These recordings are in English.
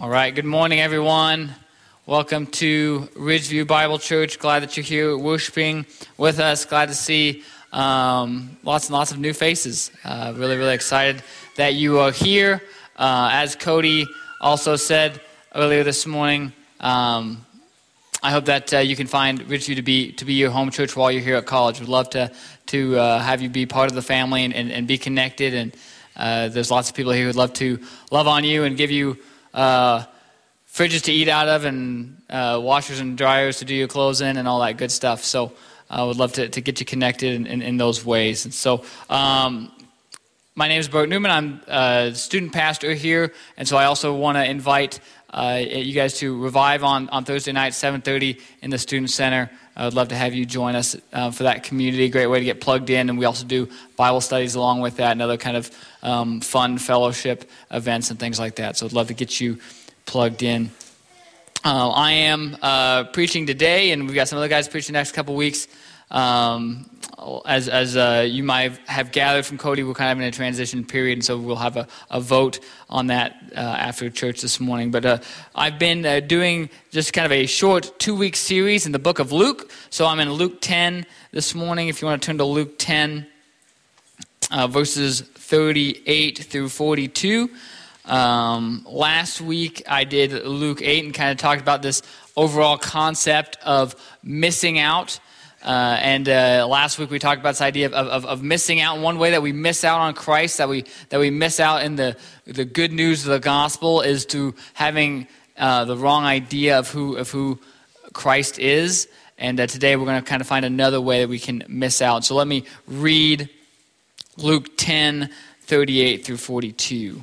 All right, good morning, everyone. Welcome to Ridgeview Bible Church. Glad that you're here worshiping with us. Glad to see um, lots and lots of new faces. Uh, really, really excited that you are here. Uh, as Cody also said earlier this morning, um, I hope that uh, you can find Ridgeview to be to be your home church while you're here at college. We'd love to to uh, have you be part of the family and, and, and be connected. And uh, there's lots of people here who'd love to love on you and give you uh, fridges to eat out of and uh, washers and dryers to do your clothes in and all that good stuff. So I would love to, to get you connected in, in, in those ways. And so um, my name is Bert Newman. I'm a student pastor here, and so I also want to invite uh, you guys to revive on, on Thursday night, 7:30 in the Student Center. I would love to have you join us uh, for that community. Great way to get plugged in, and we also do Bible studies along with that, and other kind of um, fun fellowship events and things like that. So I'd love to get you plugged in. Uh, I am uh, preaching today, and we've got some other guys preaching the next couple weeks. Um, as as uh, you might have gathered from Cody, we're kind of in a transition period, and so we'll have a, a vote on that uh, after church this morning. But uh, I've been uh, doing just kind of a short two week series in the book of Luke. So I'm in Luke 10 this morning. If you want to turn to Luke 10, uh, verses 38 through 42. Um, last week I did Luke 8 and kind of talked about this overall concept of missing out. Uh, and uh, last week we talked about this idea of, of, of, missing out. One way that we miss out on Christ, that we, that we miss out in the, the good news of the gospel, is to having uh, the wrong idea of who, of who Christ is. And uh, today we're going to kind of find another way that we can miss out. So let me read Luke 10 38 through 42.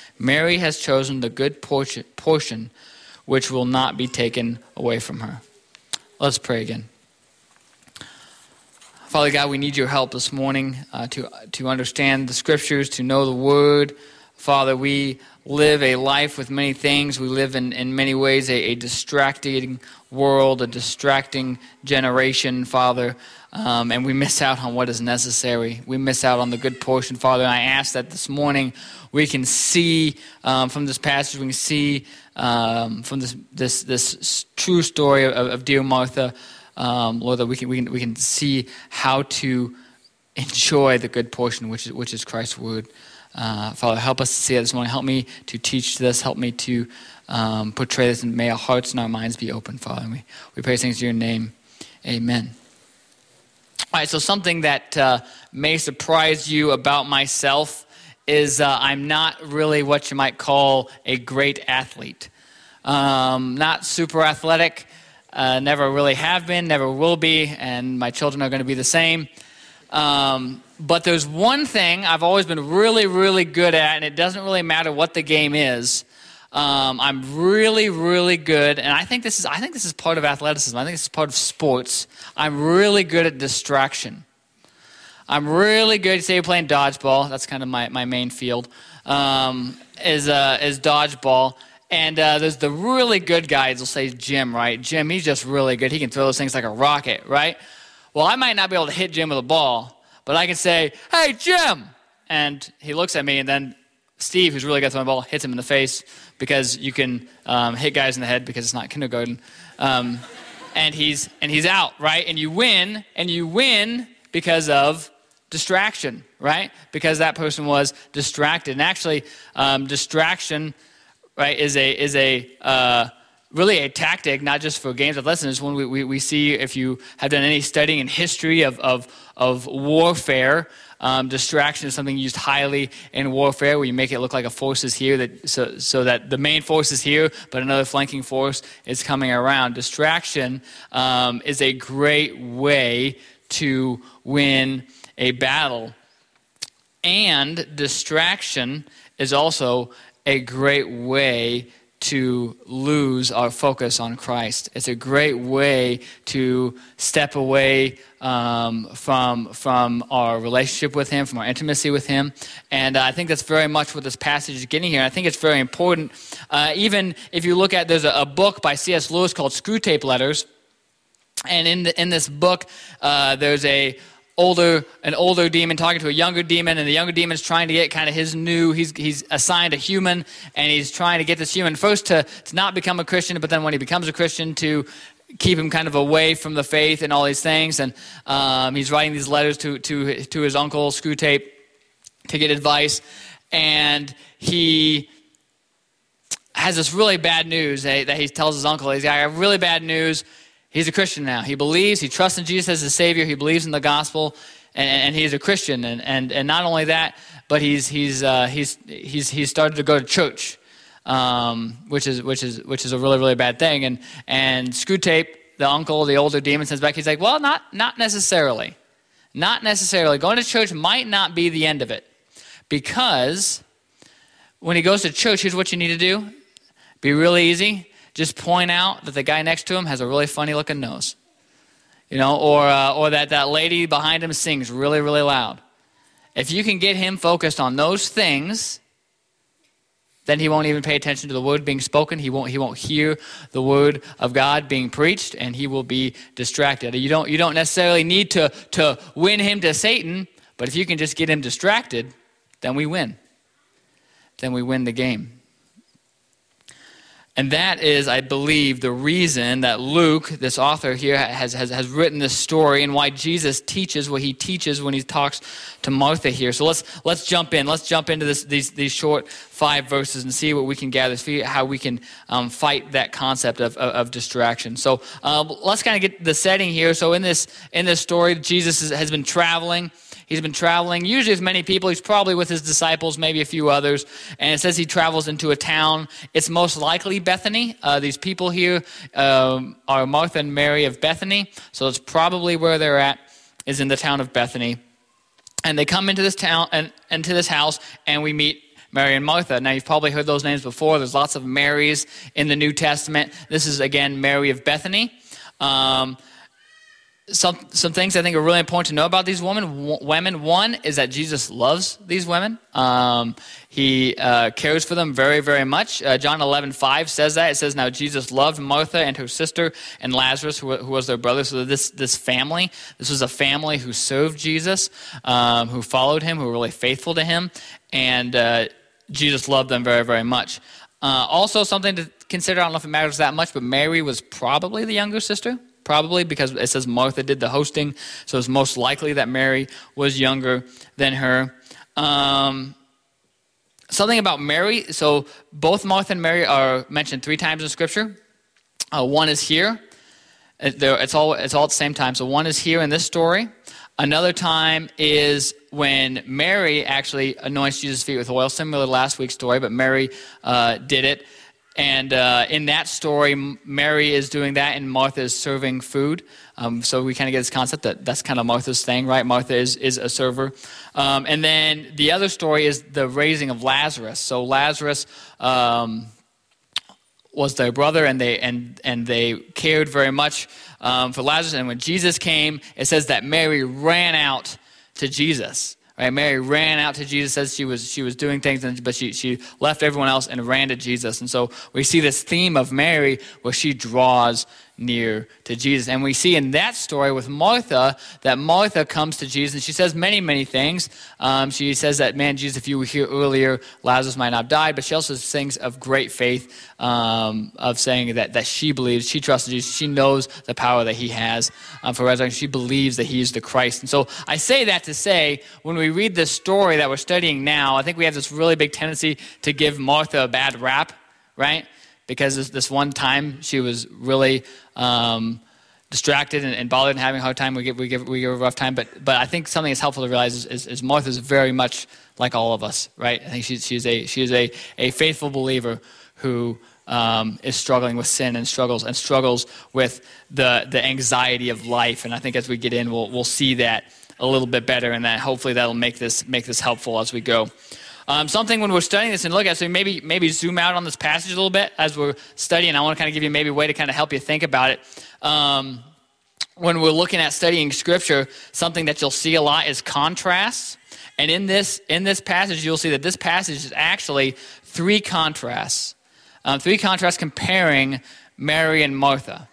Mary has chosen the good portion which will not be taken away from her. Let's pray again. Father God, we need your help this morning uh, to, to understand the scriptures, to know the word. Father, we live a life with many things. We live in, in many ways a, a distracting world, a distracting generation, Father um, and we miss out on what is necessary. We miss out on the good portion, Father. And I ask that this morning we can see um, from this passage, we can see um, from this, this, this true story of, of dear Martha, um, Lord, that we can, we, can, we can see how to enjoy the good portion, which is, which is Christ's word. Uh, Father, help us to see it this morning. Help me to teach this. Help me to um, portray this, and may our hearts and our minds be open, Father. And we, we pray things in your name. Amen. All right, so something that uh, may surprise you about myself is uh, I'm not really what you might call a great athlete. Um, not super athletic, uh, never really have been, never will be, and my children are going to be the same. Um, but there's one thing I've always been really, really good at, and it doesn't really matter what the game is. Um, I'm really, really good, and I think this is I think this is part of athleticism. I think this is part of sports. I'm really good at distraction. I'm really good. Say you're playing dodgeball. That's kind of my, my main field. Um, is uh, is dodgeball. And uh, there's the really good guys. Will say Jim, right? Jim, he's just really good. He can throw those things like a rocket, right? Well, I might not be able to hit Jim with a ball, but I can say, "Hey, Jim," and he looks at me, and then Steve, who's really good throwing the ball, hits him in the face because you can um, hit guys in the head because it's not kindergarten. Um, and he's and he's out, right? And you win, and you win because of distraction, right? Because that person was distracted. And actually, um, distraction, right, is a is a uh, really a tactic, not just for games of lessons. When we, we, we see, if you have done any studying in history of, of, of warfare, um, distraction is something used highly in warfare, where you make it look like a force is here, that, so, so that the main force is here, but another flanking force is coming around. Distraction um, is a great way to win a battle. And distraction is also a great way to lose our focus on Christ. It's a great way to step away um, from, from our relationship with Him, from our intimacy with Him. And I think that's very much what this passage is getting here. I think it's very important. Uh, even if you look at, there's a, a book by C.S. Lewis called Screwtape Letters. And in, the, in this book, uh, there's a older an older demon talking to a younger demon and the younger demon's trying to get kind of his new he's, he's assigned a human and he's trying to get this human first to, to not become a christian but then when he becomes a christian to keep him kind of away from the faith and all these things. And um, he's writing these letters to, to, to his uncle Screwtape to get advice. And he has this really bad news that he tells his uncle. He's got really bad news He's a Christian now. He believes, he trusts in Jesus as a Savior, he believes in the gospel, and, and he's a Christian. And, and, and not only that, but he's, he's, uh, he's, he's, he's started to go to church, um, which, is, which, is, which is a really, really bad thing. And, and Screwtape, the uncle, the older demon, says back, he's like, well, not, not necessarily. Not necessarily. Going to church might not be the end of it. Because when he goes to church, here's what you need to do be really easy just point out that the guy next to him has a really funny looking nose. You know, or, uh, or that that lady behind him sings really, really loud. If you can get him focused on those things, then he won't even pay attention to the word being spoken. He won't, he won't hear the word of God being preached, and he will be distracted. You don't, you don't necessarily need to, to win him to Satan, but if you can just get him distracted, then we win. Then we win the game. And that is, I believe, the reason that Luke, this author here, has, has, has written this story and why Jesus teaches what he teaches when he talks to Martha here. So let's, let's jump in. Let's jump into this, these, these short five verses and see what we can gather, see how we can um, fight that concept of, of, of distraction. So um, let's kind of get the setting here. So in this, in this story, Jesus has been traveling. He's been traveling, usually with many people. He's probably with his disciples, maybe a few others. And it says he travels into a town. It's most likely Bethany. Uh, these people here um, are Martha and Mary of Bethany. So it's probably where they're at, is in the town of Bethany. And they come into this town and into this house, and we meet Mary and Martha. Now, you've probably heard those names before. There's lots of Marys in the New Testament. This is, again, Mary of Bethany. Um, some, some things I think are really important to know about these women. women. One is that Jesus loves these women. Um, he uh, cares for them very, very much. Uh, John 11, 5 says that. It says, Now Jesus loved Martha and her sister and Lazarus, who, who was their brother. So this, this family, this was a family who served Jesus, um, who followed him, who were really faithful to him. And uh, Jesus loved them very, very much. Uh, also, something to consider, I don't know if it matters that much, but Mary was probably the younger sister probably because it says Martha did the hosting, so it's most likely that Mary was younger than her. Um, something about Mary. So both Martha and Mary are mentioned three times in Scripture. Uh, one is here. It's all, it's all at the same time. So one is here in this story. Another time is when Mary actually anoints Jesus' feet with oil, similar to last week's story, but Mary uh, did it. And uh, in that story, Mary is doing that, and Martha is serving food. Um, so we kind of get this concept that that's kind of Martha's thing, right? Martha is, is a server. Um, and then the other story is the raising of Lazarus. So Lazarus um, was their brother, and they and and they cared very much um, for Lazarus. And when Jesus came, it says that Mary ran out to Jesus. Right? Mary ran out to Jesus as she was she was doing things, but she she left everyone else and ran to Jesus. And so we see this theme of Mary where she draws near to Jesus. And we see in that story with Martha that Martha comes to Jesus and she says many, many things. Um, she says that, man, Jesus, if you were here earlier, Lazarus might not have died. But she also sings of great faith, um, of saying that, that she believes, she trusts Jesus, she knows the power that he has um, for resurrection. She believes that he is the Christ. And so I say that to say, when we read this story that we're studying now, I think we have this really big tendency to give Martha a bad rap, right? Because this, this one time she was really um, distracted and, and, bothered and having a hard time. We give, we, give, we give a rough time. But, but I think something that's helpful to realize is, is, is Martha's very much like all of us, right? I think she's, she's, a, she's a, a faithful believer who um, is struggling with sin and struggles and struggles with the, the anxiety of life. And I think as we get in, we'll, we'll see that a little bit better, and that hopefully that'll make this, make this helpful as we go. Um, something when we're studying this and look at, so maybe maybe zoom out on this passage a little bit as we're studying. I want to kind of give you maybe a way to kind of help you think about it. Um, when we're looking at studying Scripture, something that you'll see a lot is contrasts. And in this in this passage, you'll see that this passage is actually three contrasts, um, three contrasts comparing Mary and Martha,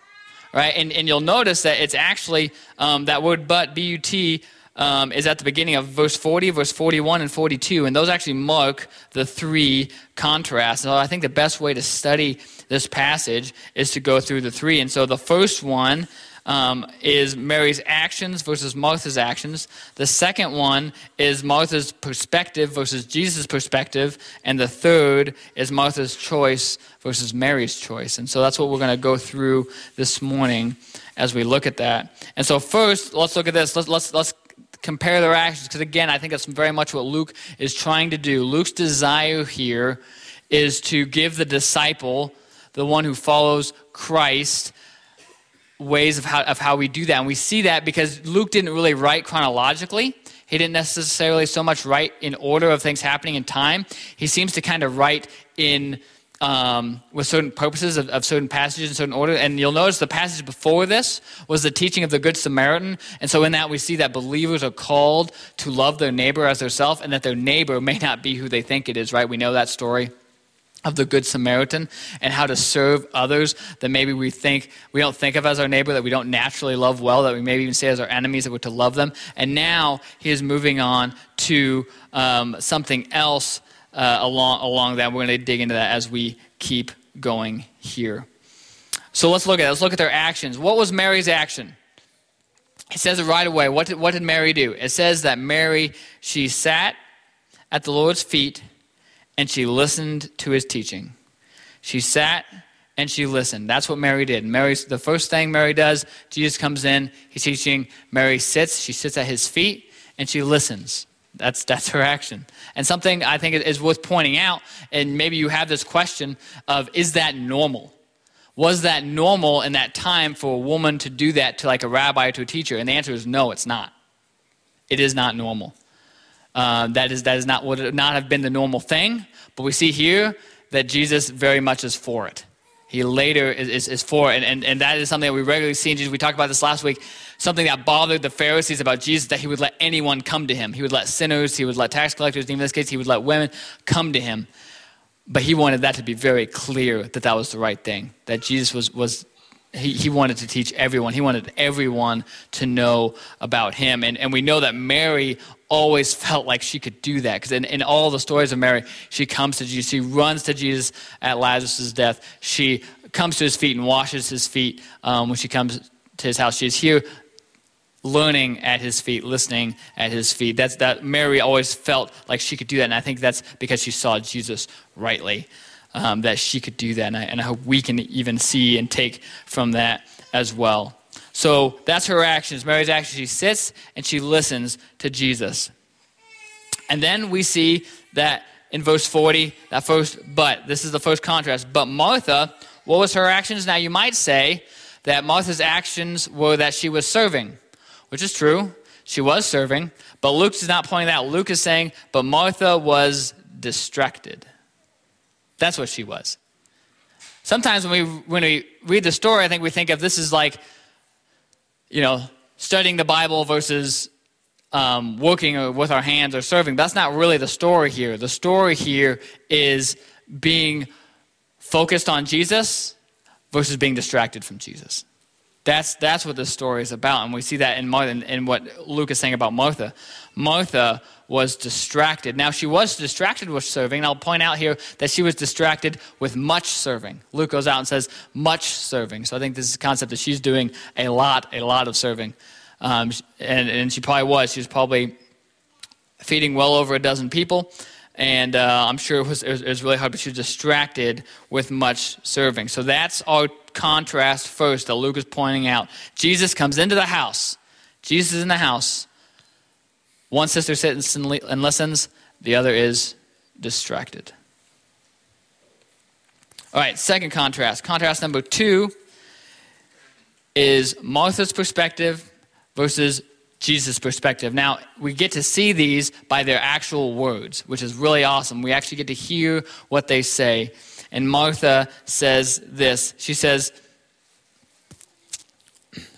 right? And and you'll notice that it's actually um, that word "but" b u t um, is at the beginning of verse 40, verse 41, and 42. And those actually mark the three contrasts. So I think the best way to study this passage is to go through the three. And so the first one um, is Mary's actions versus Martha's actions. The second one is Martha's perspective versus Jesus' perspective. And the third is Martha's choice versus Mary's choice. And so that's what we're going to go through this morning as we look at that. And so first, let's look at this. Let's, let's, let's compare their actions because again i think that's very much what luke is trying to do. Luke's desire here is to give the disciple the one who follows christ ways of how, of how we do that. And we see that because luke didn't really write chronologically. He didn't necessarily so much write in order of things happening in time. He seems to kind of write in um, with certain purposes of, of, certain passages in certain order. And you'll notice the passage before this was the teaching of the Good Samaritan. And so in that we see that believers are called to love their neighbor as themselves and that their neighbor may not be who they think it is, right? We know that story of the good samaritan and how to serve others that maybe we think we don't think of as our neighbor that we don't naturally love well that we maybe even say as our enemies that we're to love them and now he is moving on to um, something else uh, along, along that. We're going to dig into that as we keep going here. So let's look at it. Let's look at their actions. What was Mary's action? It says it right away. What did, what did Mary do? It says that Mary, she sat at the Lord's feet and she listened to his teaching. She sat and she listened. That's what Mary did. Mary's the first thing Mary does. Jesus comes in, he's teaching. Mary sits, she sits at his feet, and she listens. That's, that's her action. And something I think is worth pointing out, and maybe you have this question of is that normal? Was that normal in that time for a woman to do that to like a rabbi or to a teacher? And the answer is no, it's not. It is not normal. Uh, that is that is not would not have been the normal thing. But we see here that Jesus very much is for it. He later is, is, is for and, and, and that is something that we regularly see in Jesus. We talked about this last week something that bothered the Pharisees about Jesus that he would let anyone come to him. He would let sinners, he would let tax collectors, in this case, he would let women come to him. But he wanted that to be very clear that that was the right thing, that Jesus was, was he, he wanted to teach everyone. He wanted everyone to know about him. And, and we know that Mary always felt like she could do that because in, in all the stories of Mary, she comes to Jesus. She runs to Jesus at Lazarus' death. She comes to his feet and washes his feet um, when she comes to his house. She's here learning at his feet, listening at his feet. That's that Mary always felt like she could do that, and I think that's because she saw Jesus rightly. Um, that she could do that, and I, and I hope we can even see and take from that as well. So that's her actions. Mary's actions. She sits and she listens to Jesus. And then we see that in verse 40, that first but, this is the first contrast. But Martha, what was her actions? Now you might say that Martha's actions were that she was serving which is true. She was serving, but Luke is not pointing that out. Luke is saying, but Martha was distracted. That's what she was. Sometimes when we, when we read the story, I think we think of this as like, you know, studying the Bible versus um, working with our hands or serving. That's not really the story here. The story here is being focused on Jesus versus being distracted from Jesus. That's, that's what this story is about. And we see that in, Martha, in what Luke is saying about Martha. Martha was distracted. Now, she was distracted with serving. And I'll point out here that she was distracted with much serving. Luke goes out and says, much serving. So I think this is a concept that she's doing a lot, a lot of serving. Um, and, and she probably was. She was probably feeding well over a dozen people and uh, I'm sure it was, it was, really hard, but she was distracted with much serving. So that's our contrast first that Luke is pointing out. Jesus comes into the house. Jesus is in the house. One sister sits and listens, the other is distracted. All right, second contrast. Contrast number two is Martha's perspective versus Jesus' perspective. Now, we get to see these by their actual words, which is really awesome. We actually get to hear what they say. And Martha says this She says,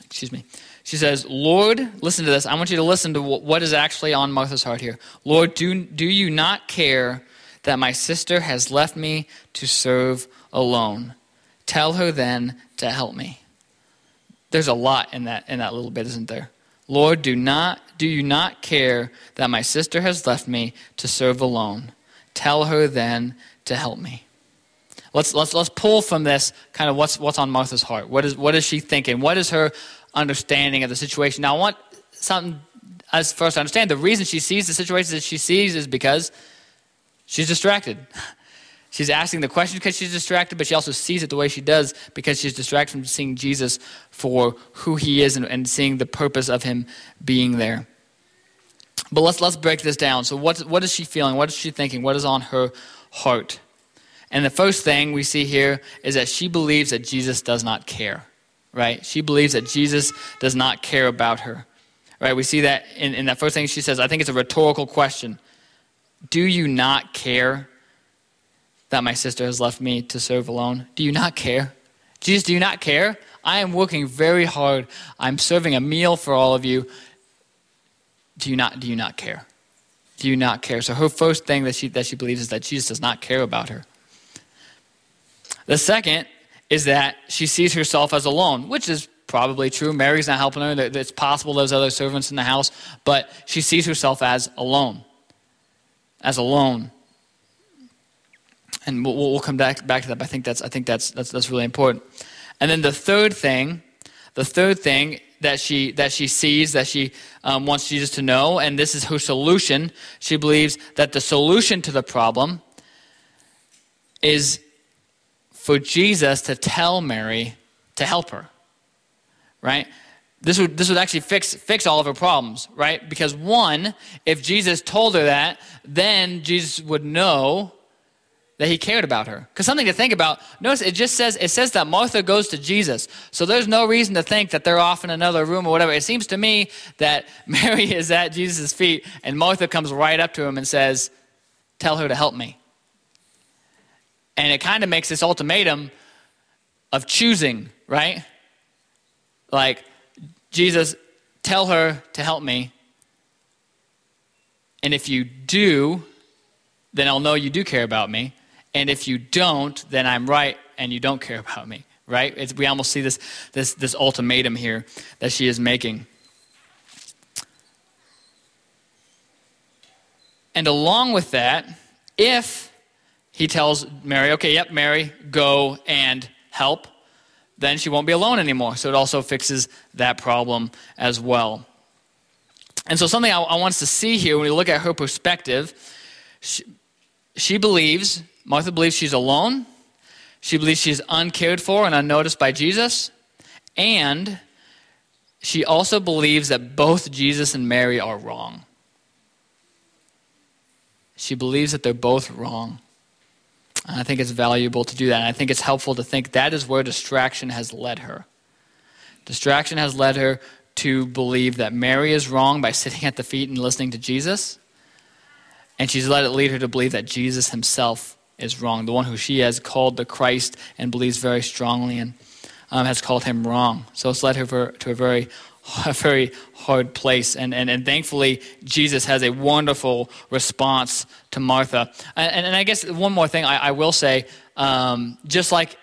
Excuse me. She says, Lord, listen to this. I want you to listen to what is actually on Martha's heart here. Lord, do, do you not care that my sister has left me to serve alone? Tell her then to help me. There's a lot in that, in that little bit, isn't there? Lord, do not do you not care that my sister has left me to serve alone? Tell her then to help me. Let's, let's, let's pull from this kind of what's, what's on Martha's heart. What is, what is she thinking? What is her understanding of the situation? Now, I want something as first to understand. The reason she sees the situation that she sees is because she's distracted. She's asking the question because she's distracted, but she also sees it the way she does because she's distracted from seeing Jesus for who he is and, and seeing the purpose of him being there. But let's, let's break this down. So, what, what is she feeling? What is she thinking? What is on her heart? And the first thing we see here is that she believes that Jesus does not care, right? She believes that Jesus does not care about her, right? We see that in, in that first thing she says. I think it's a rhetorical question. Do you not care that my sister has left me to serve alone? Do you not care? Jesus, do you not care? I am working very hard. I'm serving a meal for all of you. Do you not, do you not care? Do you not care? So her first thing that she, that she believes is that Jesus does not care about her. The second is that she sees herself as alone, which is probably true. Mary's not helping her. It's possible there's other servants in the house, but she sees herself as alone. As alone and we'll, we'll come back, back to that. But I think that's I think that's, that's that's really important. And then the third thing, the third thing that she that she sees that she um, wants Jesus to know, and this is her solution. She believes that the solution to the problem is for Jesus to tell Mary to help her. Right? This would, this would actually fix, fix all of her problems, right? Because one, if Jesus told her that, then Jesus would know that he cared about her. Because something to think about, notice it just says, it says that Martha goes to Jesus. So there's no reason to think that they're off in another room or whatever. It seems to me that Mary is at Jesus' feet and Martha comes right up to him and says, Tell her to help me. And it kind of makes this ultimatum of choosing, right? Like, Jesus, tell her to help me. And if you do, then I'll know you do care about me. And if you don't, then I'm right and you don't care about me, right? It's, we almost see this, this, this ultimatum here that she is making. And along with that, if he tells Mary, okay, yep, Mary, go and help, then she won't be alone anymore. So it also fixes that problem as well. And so, something I, I want us to see here when we look at her perspective, she, she believes Martha believes she's alone. She believes she's uncared for and unnoticed by Jesus. And she also believes that both Jesus and Mary are wrong. She believes that they're both wrong. And I think it's valuable to do that. And I think it's helpful to think that is where distraction has led her. Distraction has led her to believe that Mary is wrong by sitting at the feet and listening to Jesus. And she's let it lead her to believe that Jesus himself is wrong. The one who she has called the Christ and believes very strongly in um, has called him wrong. So it's led her to a very, a very hard place. And, and, and thankfully, Jesus has a wonderful response to Martha. And, and I guess one more thing I, I will say um, just like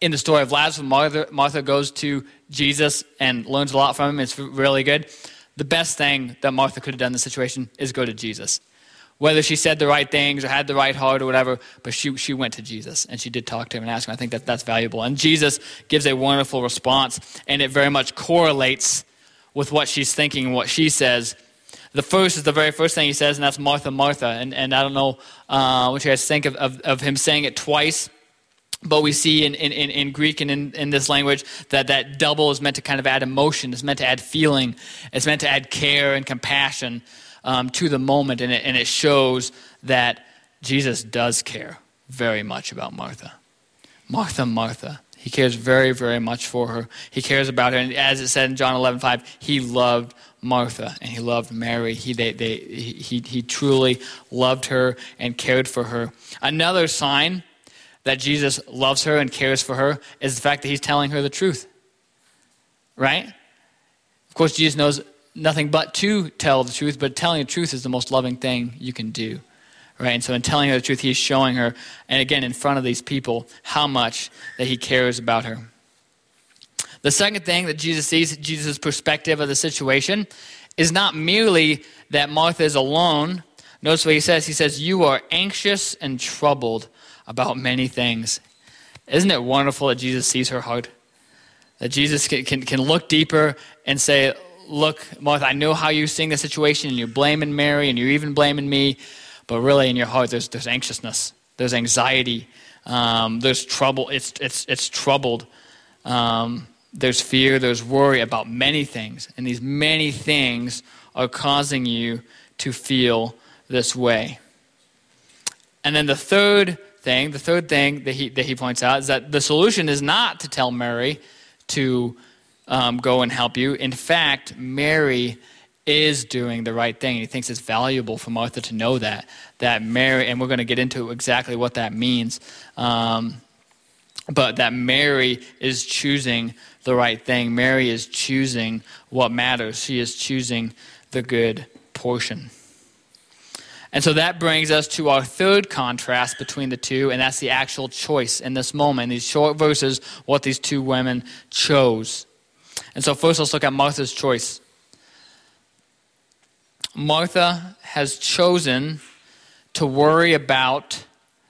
in the story of Lazarus, Martha, Martha goes to Jesus and learns a lot from him. It's really good. The best thing that Martha could have done in the situation is go to Jesus whether she said the right things or had the right heart or whatever, but she, she went to Jesus and she did talk to him and ask him. I think that that's valuable. And Jesus gives a wonderful response, and it very much correlates with what she's thinking and what she says. The first is the very first thing he says, and that's Martha, Martha. And, and I don't know uh, what you guys think of, of, of him saying it twice. But we see in, in, in Greek and in, in this language that that double is meant to kind of add emotion, it's meant to add feeling, it's meant to add care and compassion um, to the moment, and it, and it shows that Jesus does care very much about Martha. Martha, Martha. He cares very, very much for her. He cares about her. And as it said in John 11, 5, he loved Martha and he loved Mary. He, they, they, he, he truly loved her and cared for her. Another sign that Jesus loves her and cares for her is the fact that he's telling her the truth. Right? Of course, Jesus knows nothing but to tell the truth, but telling the truth is the most loving thing you can do. Right? And so, in telling her the truth, he's showing her, and again, in front of these people, how much that he cares about her. The second thing that Jesus sees, Jesus' perspective of the situation, is not merely that Martha is alone. Notice what he says. He says, You are anxious and troubled about many things. Isn't it wonderful that Jesus sees her heart? That Jesus can, can, can look deeper and say, Look, Martha, I know how you're seeing the situation, and you're blaming Mary, and you're even blaming me, but really in your heart, there's, there's anxiousness, there's anxiety, um, there's trouble. It's, it's, it's troubled. Um, there's fear, there's worry about many things, and these many things are causing you to feel this way. And then the third thing, the third thing that he, that he points out is that the solution is not to tell Mary to um, go and help you. In fact, Mary is doing the right thing. He thinks it's valuable for Martha to know that. That Mary, and we're going to get into exactly what that means. Um, but that Mary is choosing the right thing. Mary is choosing what matters. She is choosing the good portion. And so that brings us to our third contrast between the two, and that's the actual choice in this moment. These short verses, what these two women chose. And so first let's look at Martha's choice. Martha has chosen to worry about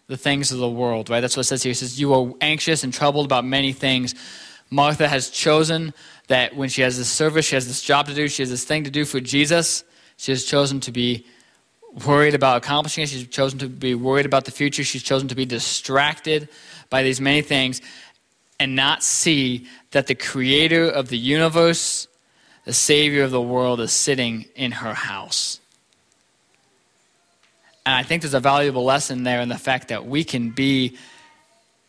the things of the world, right? That's what it says here. It says, You are anxious and troubled about many things. Martha has chosen that when she has this service, she has this job to do, she has this thing to do for Jesus. She has chosen to be worried about accomplishing it. She's chosen to be worried about the future. She's chosen to be distracted by these many things and not see that the creator of the universe, the savior of the world, is sitting in her house. And I think there's a valuable lesson there in the fact that we can be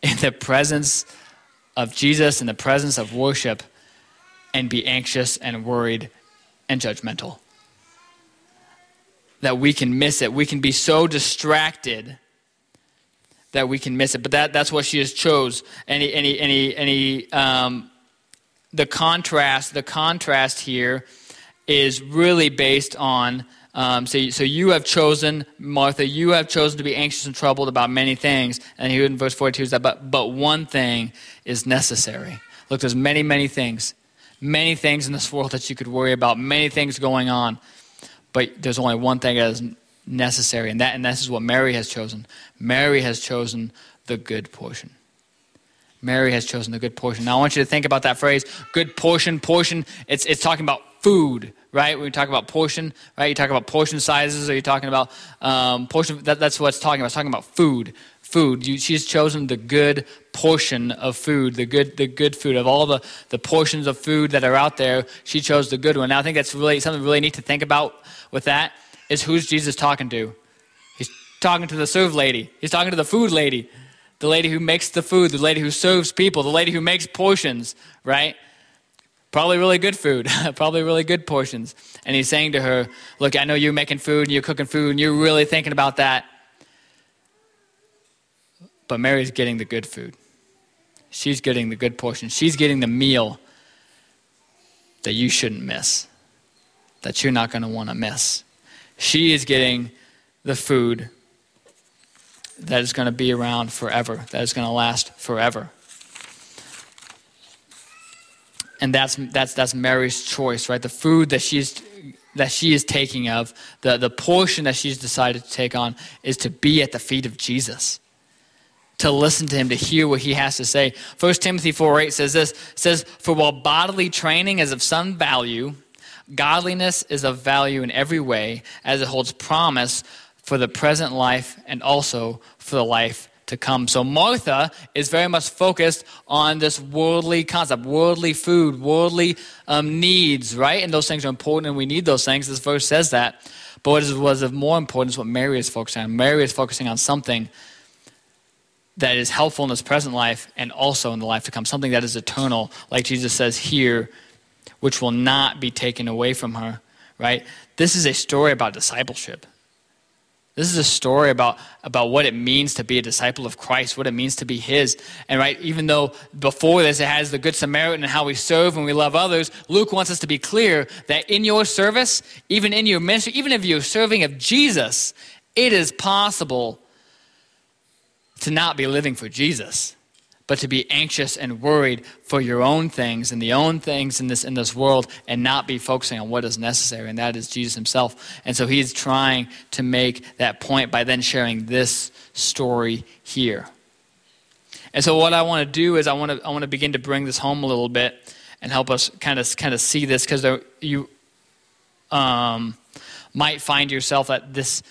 in the presence of Jesus, in the presence of worship, and be anxious and worried and judgmental. That we can miss it. We can be so distracted that we can miss it. But that, that's what she has chose. Any, any, any, any, um, the contrast, the contrast here is really based on um, so, so you have chosen, Martha, you have chosen to be anxious and troubled about many things. And here in verse 42 is that, but, but one thing is necessary. Look, there's many, many things. Many things in this world that you could worry about, many things going on. But there's only one thing that is necessary, and that and this is what Mary has chosen. Mary has chosen the good portion. Mary has chosen the good portion. Now I want you to think about that phrase, good portion, portion. It's it's talking about food, right? When we talk about portion, right? You talk about portion sizes, or you're talking about um, portion. That, that's what it's talking about. It's talking about food. Food. You, she's chosen the good portion of food, the good, the good food of all the, the portions of food that are out there. She chose the good one. Now I think that's really something really neat to think about. With that is who's Jesus talking to? He's talking to the serve lady. He's talking to the food lady, the lady who makes the food, the lady who serves people, the lady who makes portions, right? Probably really good food, probably really good portions. And he's saying to her, Look, I know you're making food and you're cooking food and you're really thinking about that. But Mary's getting the good food. She's getting the good portion. She's getting the meal that you shouldn't miss, that you're not going to want to miss. She is getting the food that is going to be around forever, that is going to last forever and that's that's that's Mary's choice, right? The food that she's that she is taking of, the, the portion that she's decided to take on is to be at the feet of Jesus. To listen to him, to hear what he has to say. 1 Timothy 4 8 says this says, For while bodily training is of some value, godliness is of value in every way, as it holds promise for the present life and also for the life to come. So Martha is very much focused on this worldly concept, worldly food, worldly um, needs, right? And those things are important and we need those things. This verse says that. But what is, what is of more importance, what Mary is focusing on. Mary is focusing on something that is helpful in this present life and also in the life to come, something that is eternal, like Jesus says here, which will not be taken away from her. right? This is a story about discipleship. This is a story about, about what it means to be a disciple of Christ, what it means to be His. And right, even though before this it has the Good Samaritan and how we serve and we love others, Luke wants us to be clear that in your service, even in your ministry, even if you're serving of Jesus, it is possible to not be living for Jesus but to be anxious and worried for your own things and the own things in this in this world and not be focusing on what is necessary and that is Jesus himself. And so he's trying to make that point by then sharing this story here. And so what I want to do is I want to I want to begin to bring this home a little bit and help us kind of kind of see this because you um, might find yourself at this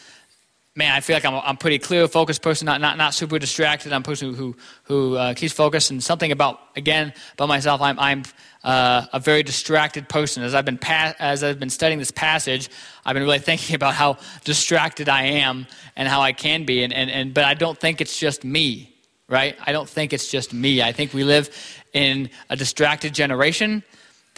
man, I feel like I'm a, I'm pretty clear, focused person, not, not, not super distracted. I'm a person who, who uh, keeps focused. And something about, again, about myself, I'm, I'm uh, a very distracted person. As I've, been pa- as I've been studying this passage, I've been really thinking about how distracted I am and how I can be. And, and, and, but I don't think it's just me, right? I don't think it's just me. I think we live in a distracted generation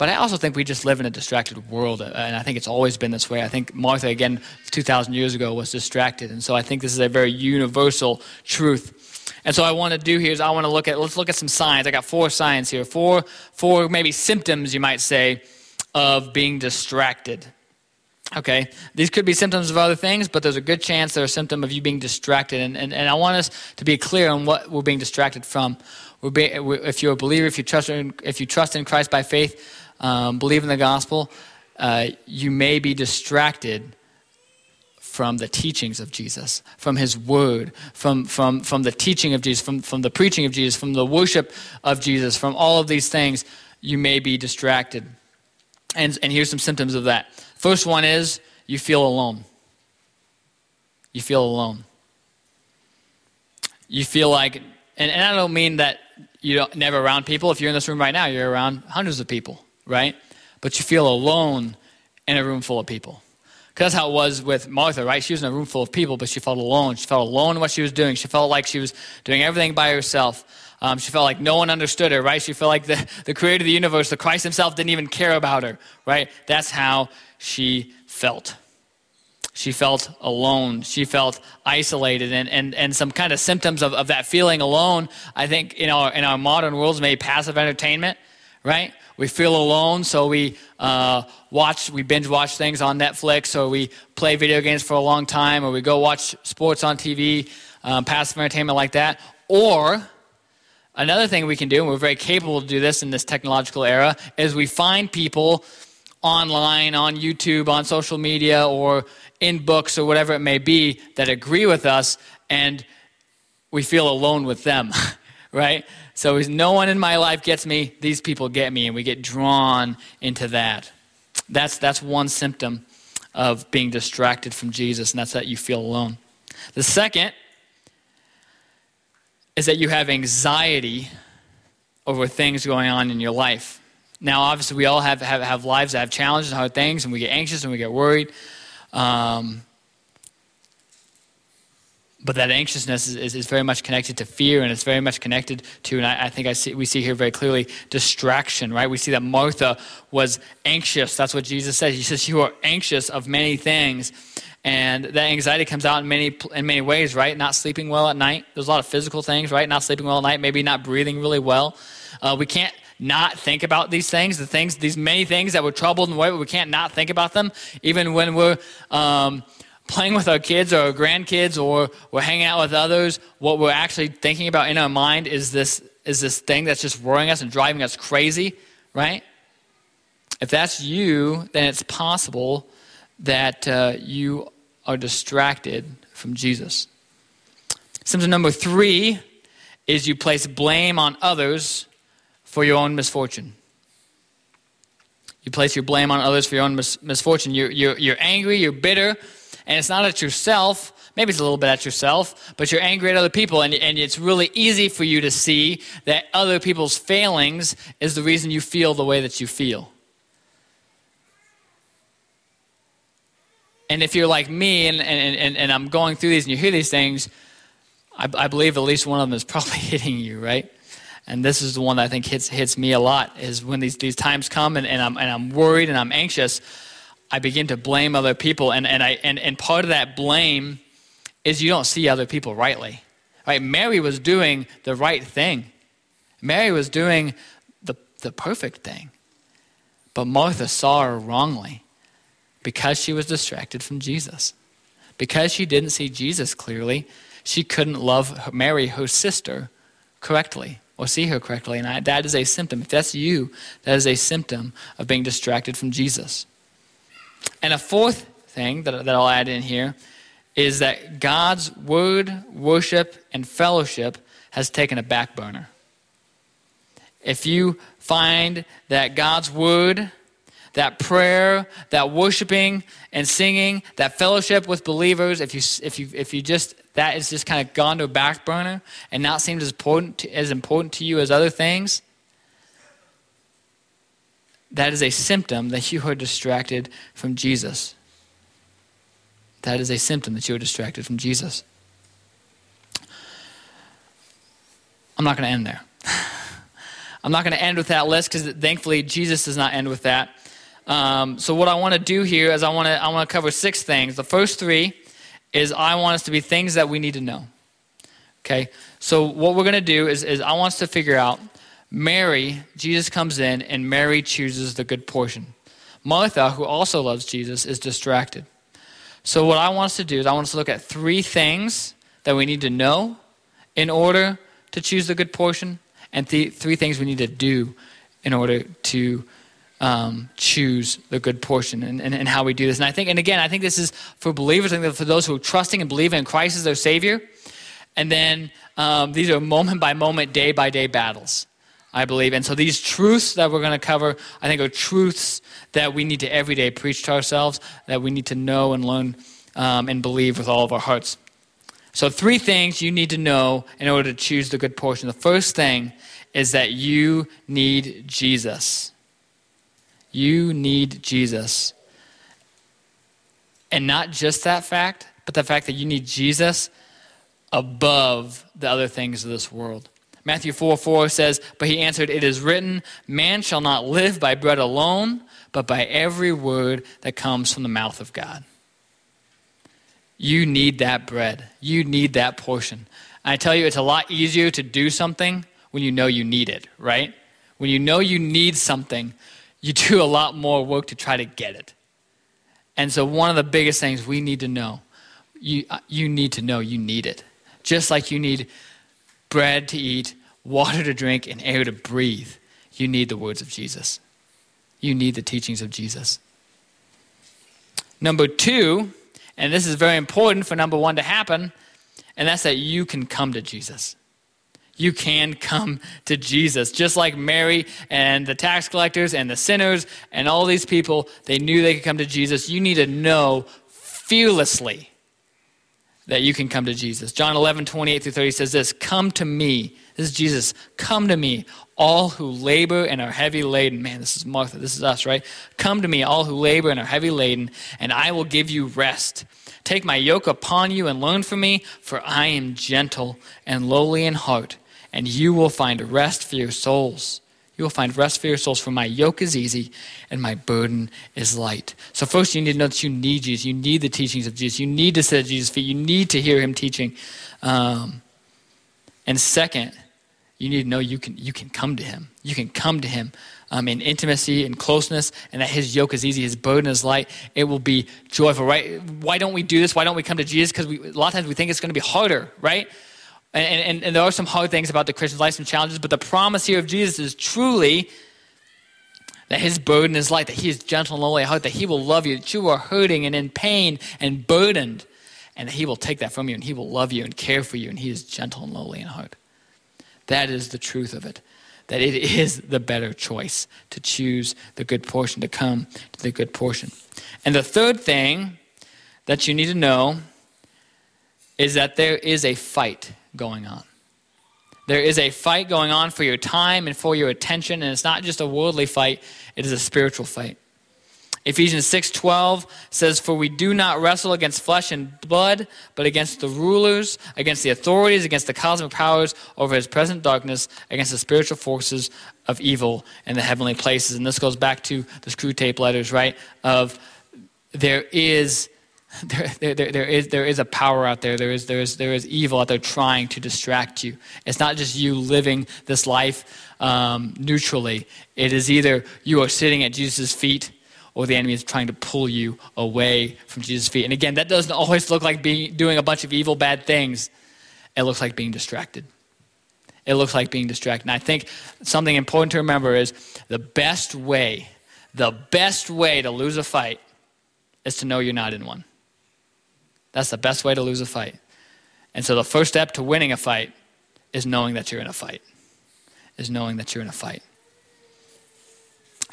but I also think we just live in a distracted world, uh, and I think it's always been this way. I think Martha, again, 2,000 years ago, was distracted, and so I think this is a very universal truth. And so, I want to do here is I want to look at let's look at some signs. I got four signs here, four four maybe symptoms you might say of being distracted. Okay, these could be symptoms of other things, but there's a good chance they're a symptom of you being distracted. And, and, and I want us to be clear on what we're being distracted from. We're if you're a believer, if you trust in, if you trust in Christ by faith, um, believe in the gospel, uh, you may be distracted from the teachings of Jesus, from his word, from, from, from the teaching of Jesus, from, from the preaching of Jesus, from the worship of Jesus, from all of these things, you may be distracted. And, and here's some symptoms of that. First one is you feel alone. You feel alone. You feel like, and, and I don't mean that you're never around people. If you're in this room right now, you're around hundreds of people right? But you feel alone in a room full of people. Because that's how it was with Martha, right? She was in a room full of people, but she felt alone. She felt alone in what she was doing. She felt like she was doing everything by herself. Um, she felt like no one understood her, right? She felt like the, the creator of the universe, the Christ himself, didn't even care about her, right? That's how she felt. She felt alone. She felt isolated. And, and, and some kind of symptoms of, of that feeling alone, I think, in our, in our modern world, is maybe passive entertainment, right? We feel alone, so we uh, watch, we binge watch things on Netflix, or we play video games for a long time, or we go watch sports on TV, um, passive entertainment like that. Or another thing we can do, and we're very capable to do this in this technological era, is we find people online, on YouTube, on social media, or in books, or whatever it may be, that agree with us, and we feel alone with them, right? So no one in my life gets me, these people get me, and we get drawn into that. That's, that's one symptom of being distracted from Jesus, and that's that you feel alone. The second is that you have anxiety over things going on in your life. Now, obviously, we all have, have, have lives that have challenges and hard things, and we get anxious and we get worried. Um, but that anxiousness is, is, is, very much connected to fear and it's very much connected to and i, I think I see, we see here very clearly distraction right? We see that martha was anxious. That's what jesus says. He says you are anxious of many things and that anxiety comes out in many in many ways right? Not sleeping well at night. There's a lot of physical things right? Not sleeping well at night maybe not breathing really well. Uh, we can't not think about these things the things these many things that we're troubled way but we can't not think about them. Even when we're um, playing with our kids or our grandkids or we're hanging out with others, what we're actually thinking about in our mind is this, is this thing that's just worrying us and driving us crazy, right? If that's you, then it's possible that uh, you are distracted from Jesus. Symptom number three is you place blame on others for your own misfortune. You place your blame on others for your own mis- misfortune. You're, you're, you're angry, you're bitter, and it's not at yourself. Maybe it's a little bit at yourself, but you're angry at other people, and, and it's really easy for you to see that other people's failings is the reason you feel the way that you feel. And if you're like me and, and, and, and I'm going through these and you hear these things, I, I believe at least one of them is probably hitting you, right? and this is the one that I think hits hits me a lot is when these these times come and, and I'm and I'm worried and I'm anxious. I begin to blame other people. And, and, I, and, and part of that blame is you don't see other people rightly. Right? Mary was doing the right thing. Mary was doing the, the perfect thing. But Martha saw her wrongly because she was distracted from Jesus. Because she didn't see Jesus clearly, she couldn't love Mary, her sister, correctly or see her correctly. And I, that is a symptom. If that's you, that is a symptom of being distracted from Jesus. And a fourth thing that, that I'll add in here is that God's word, worship, and fellowship has taken a back burner. If you find that God's word, that prayer, that worshiping and singing, that fellowship with believers, if you, if you, if you just, that is just kind of gone to a back burner and not seemed as important, to, as important to you as other things, that is a symptom that you are distracted from Jesus. That is a symptom that you are distracted from Jesus. I'm not going to end there. I'm not going to end with that list because thankfully Jesus does not end with that. Um, so what I want to do here is I want to I want to cover six things. The first three is I want us to be things that we need to know. Okay, so what we're going to do is, is I want us to figure out Mary. Jesus comes in and Mary chooses the good portion. Martha, who also loves Jesus, is distracted. So what I want us to do is I want us to look at three things that we need to know in order to choose the good portion, and th- three things we need to do in order to um, choose the good portion and, and, and, how we do this. And I think, and again, I think this is for believers, I think for those who are trusting and believing in Christ as their Savior. And then um, these are moment by moment, day by day battles, I believe. And so these truths that we're going to cover, I think, are truths that we need to every day preach to ourselves, that we need to know and learn um, and believe with all of our hearts. So, three things you need to know in order to choose the good portion. The first thing is that you need Jesus. You need Jesus. And not just that fact, but the fact that you need Jesus above the other things of this world. Matthew 4 4 says, But he answered, It is written, Man shall not live by bread alone, but by every word that comes from the mouth of God. You need that bread. You need that portion. I tell you, it's a lot easier to do something when you know you need it, right? When you know you need something, you do a lot more work to try to get it. And so, one of the biggest things we need to know, you, you need to know you need it. Just like you need bread to eat, water to drink, and air to breathe, you need the words of Jesus. You need the teachings of Jesus. Number two, and this is very important for number one to happen, and that's that you can come to Jesus you can come to Jesus. Just like Mary and the tax collectors and the sinners and all these people, they knew they could come to Jesus. You need to know fearlessly that you can come to Jesus. John 11, 28 through 30 says this Come to me. This is Jesus. Come to me, all who labor and are heavy laden. Man, this is Martha. This is us, right? Come to me, all who labor and are heavy laden, and I will give you rest. Take my yoke upon you and learn from me, for I am gentle and lowly in heart and you will find rest for your souls. You will find rest for your souls, for my yoke is easy and my burden is light. So, first, you need to know that you need Jesus. You need the teachings of Jesus. You need to sit at Jesus' feet. You need to hear him teaching. Um, and second, you need to know you can, you can come to him. You can come to him um, in intimacy and closeness, and that his yoke is easy, his burden is light. It will be joyful, right? Why don't we do this? Why don't we come to Jesus? Because a lot of times we think it's going to be harder, right? And, and, and there are some hard things about the Christian life, some challenges, but the promise here of Jesus is truly that his burden is light, that he is gentle and lowly heart, that he will love you, that you are hurting and in pain and burdened, and that he will take that from you and he will love you and care for you, and he is gentle and lowly in heart. That is the truth of it. That it is the better choice to choose the good portion, to come to the good portion. And the third thing that you need to know is that there is a fight going on. There is a fight going on for your time and for your attention, and it's not just a worldly fight, it is a spiritual fight. Ephesians 6:12 says for we do not wrestle against flesh and blood but against the rulers against the authorities against the cosmic powers over his present darkness against the spiritual forces of evil in the heavenly places and this goes back to the Screwtape letters right of there is there, there, there, is, there is a power out there. There is, there, is, there is evil out there trying to distract you. It's not just you living this life um, neutrally. It is either you are sitting at Jesus' feet or the enemy is trying to pull you away from Jesus' feet. And again, that doesn't always look like being, doing a bunch of evil, bad things. It looks like being distracted. It looks like being distracted. And I think something important to remember is the best way, the best way to lose a fight is to know you're not in one. That's the best way to lose a fight. And so the first step to winning a fight is knowing that you're in a fight. Is knowing that you're in a fight.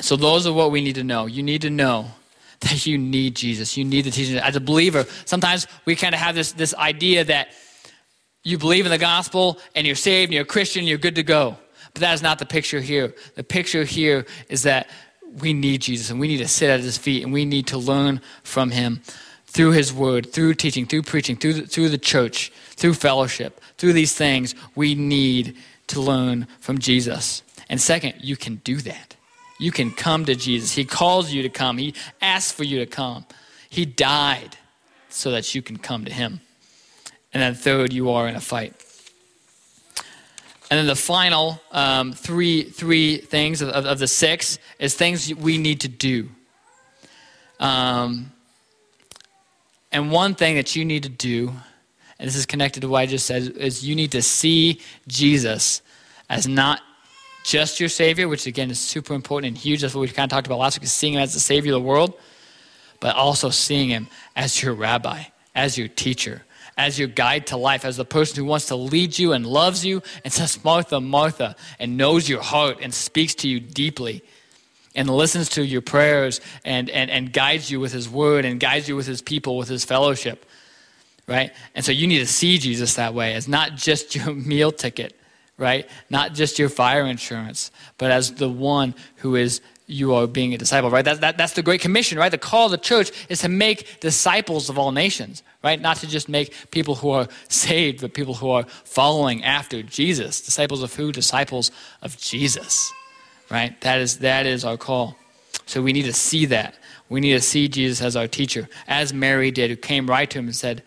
So those are what we need to know. You need to know that you need Jesus. You need the teaching. As a believer, sometimes we kind of have this, this idea that you believe in the gospel and you're saved and you're a Christian, and you're good to go. But that is not the picture here. The picture here is that we need Jesus and we need to sit at his feet and we need to learn from him through his word, through teaching, through preaching, through the, through the church, through fellowship, through these things, we need to learn from Jesus. And second, you can do that. You can come to Jesus. He calls you to come, He asks for you to come. He died so that you can come to Him. And then, third, you are in a fight. And then the final um, three, three things of, of, of, the six is things we need to do. Um, and one thing that you need to do, and this is connected to what I just said, is you need to see Jesus as not just your Savior, which again is super important and huge. That's what we kind of talked about last week, is seeing Him as the Savior of the world, but also seeing Him as your rabbi, as your teacher, as your guide to life, as the person who wants to lead you and loves you and says, Martha, Martha, and knows your heart and speaks to you deeply and listens to your prayers and, and, and guides you with his word and guides you with his people, with his fellowship. Right? And so you need to see Jesus that way as not just your meal ticket, right? Not just your fire insurance, but as the one who is you are being a disciple, right? That, that, that's the Great Commission, right? The call of the church is to make disciples of all nations, right? Not to just make people who are saved, but people who are following after Jesus. Disciples of who? Disciples of Jesus right? That is, that is our call. So we need to see that. We need to see Jesus as our teacher, as Mary did, who came right to him and said,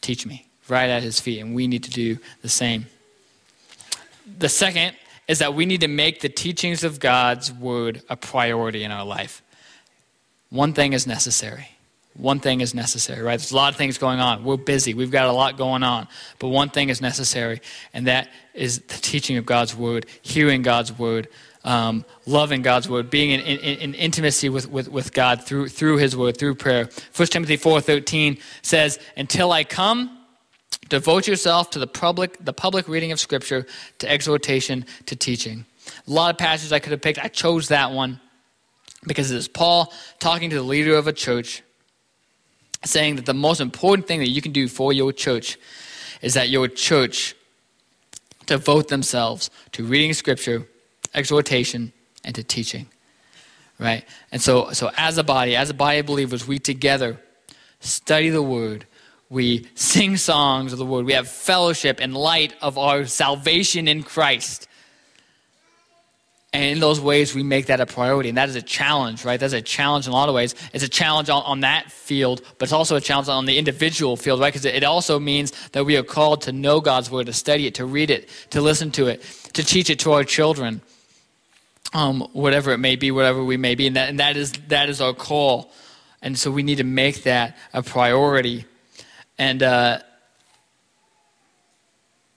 Teach me, right at his feet. And we need to do the same. The second is that we need to make the teachings of God's word a priority in our life. One thing is necessary. One thing is necessary, right? There's a lot of things going on. We're busy. We've got a lot going on. But one thing is necessary, and that is the teaching of God's word, hearing God's word, um, loving God's word, being in, in, in, intimacy with, with, with God through, through his word, through prayer. 1 Timothy 4.13 says, Until I come, devote yourself to the public, the public reading of Scripture, to exhortation, to teaching. A lot of passages I could have picked. I chose that one because it is Paul talking to the leader of a church, saying that the most important thing that you can do for your church is that your church devote themselves to reading Scripture, exhortation, and to teaching. Right? And so, so as a body, as a body of believers, we together study the Word. We sing songs of the Word. We have fellowship in light of our salvation in Christ. And in those ways, we make that a priority. And that is a challenge, right? That's a challenge in a lot of ways. It's a challenge on, on that field, but it's also a challenge on the individual field, right? Because it also means that we are called to know God's Word, to study it, to read it, to listen to it, to teach it to our children um, whatever it may be, whatever we may be. And that, and that, is, that is our call. And so we need to make that a priority. And uh,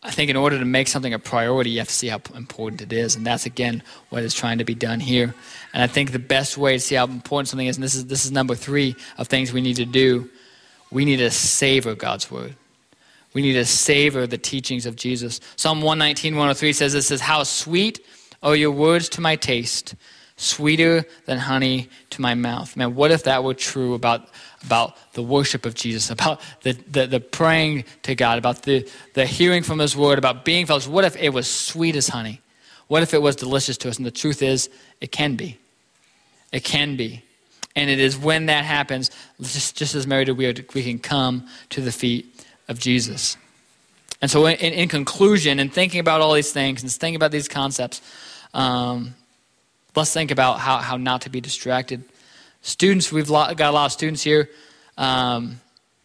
I think in order to make something a priority, you have to see how important it is. And that's, again, what is trying to be done here. And I think the best way to see how important something is, and this is, this is number three of things we need to do, we need to savor God's word. We need to savor the teachings of Jesus. Psalm 119, 103 says this says, How sweet Oh, your words to my taste, sweeter than honey to my mouth. Man, what if that were true about, about the worship of Jesus, about the, the, the praying to God, about the, the hearing from His word, about being felt? What if it was sweet as honey? What if it was delicious to us? And the truth is, it can be. It can be. And it is when that happens, just, just as Mary did, we, are, we can come to the feet of Jesus. And so, in, in conclusion, and thinking about all these things and thinking about these concepts, um, let's think about how, how not to be distracted. Students, we've got a lot of students here. Um,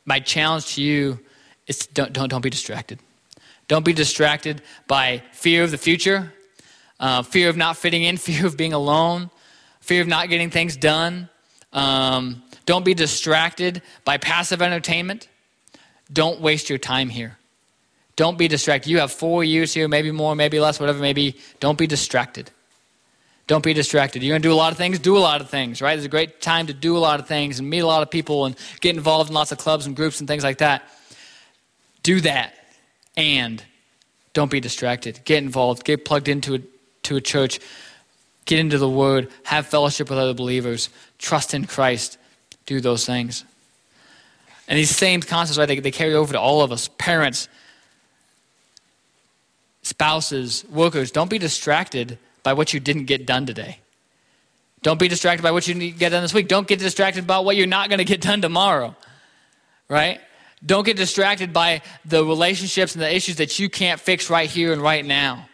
my challenge to you is don't, don't, don't be distracted. Don't be distracted by fear of the future, uh, fear of not fitting in, fear of being alone, fear of not getting things done. Um, don't be distracted by passive entertainment. Don't waste your time here. Don't be distracted. You have four years here, maybe more, maybe less, whatever maybe. Don't be distracted. Don't be distracted. You're going to do a lot of things, do a lot of things, right? It's a great time to do a lot of things and meet a lot of people and get involved in lots of clubs and groups and things like that. Do that. And don't be distracted. Get involved. Get plugged into a, to a church. Get into the Word. Have fellowship with other believers. Trust in Christ. Do those things. And these same concepts, right, they, they carry over to all of us parents, spouses, workers. Don't be distracted by what you didn't get done today. Don't be distracted by what you need to get done this week. Don't get distracted about what you're not going to get done tomorrow. Right? Don't get distracted by the relationships and the issues that you can't fix right here and right now.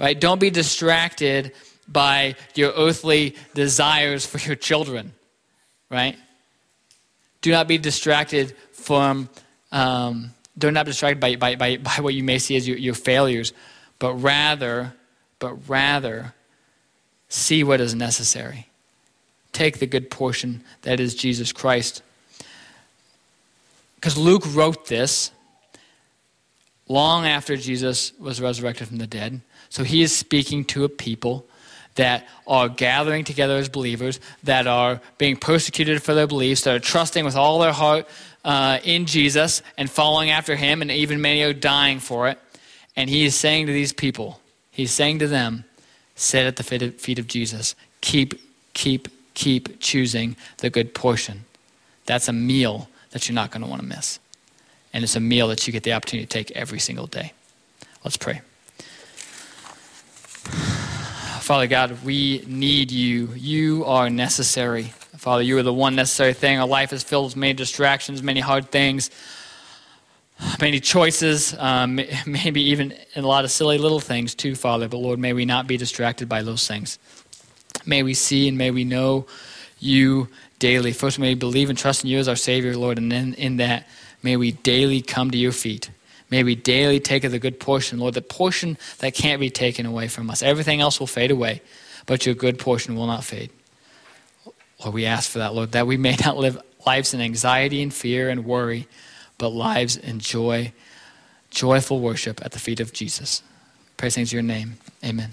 Right? Don't be distracted by your earthly desires for your children. Right? Do not be distracted from, um, do not be distracted by, by, by, by what you may see as your, your failures, but rather, but rather see what is necessary. Take the good portion that is Jesus Christ. Because Luke wrote this long after Jesus was resurrected from the dead. So he is speaking to a people that are gathering together as believers, that are being persecuted for their beliefs, that are trusting with all their heart uh, in Jesus and following after him, and even many are dying for it. And he is saying to these people, he's saying to them, sit at the feet of Jesus. Keep, keep, keep choosing the good portion. That's a meal that you're not going to want to miss. And it's a meal that you get the opportunity to take every single day. Let's pray. Father God, we need you. You are necessary. Father, you are the one necessary thing. Our life is filled with many distractions, many hard things, many choices, um, maybe even a lot of silly little things too, Father. But Lord, may we not be distracted by those things. May we see and may we know you daily. First, may we believe and trust in you as our Savior, Lord, and then in that, may we daily come to your feet. May we daily take of the good portion, Lord, the portion that can't be taken away from us. Everything else will fade away, but your good portion will not fade. Lord, we ask for that, Lord, that we may not live lives in anxiety and fear and worry, but lives in joy, joyful worship at the feet of Jesus. Praise things your name. Amen.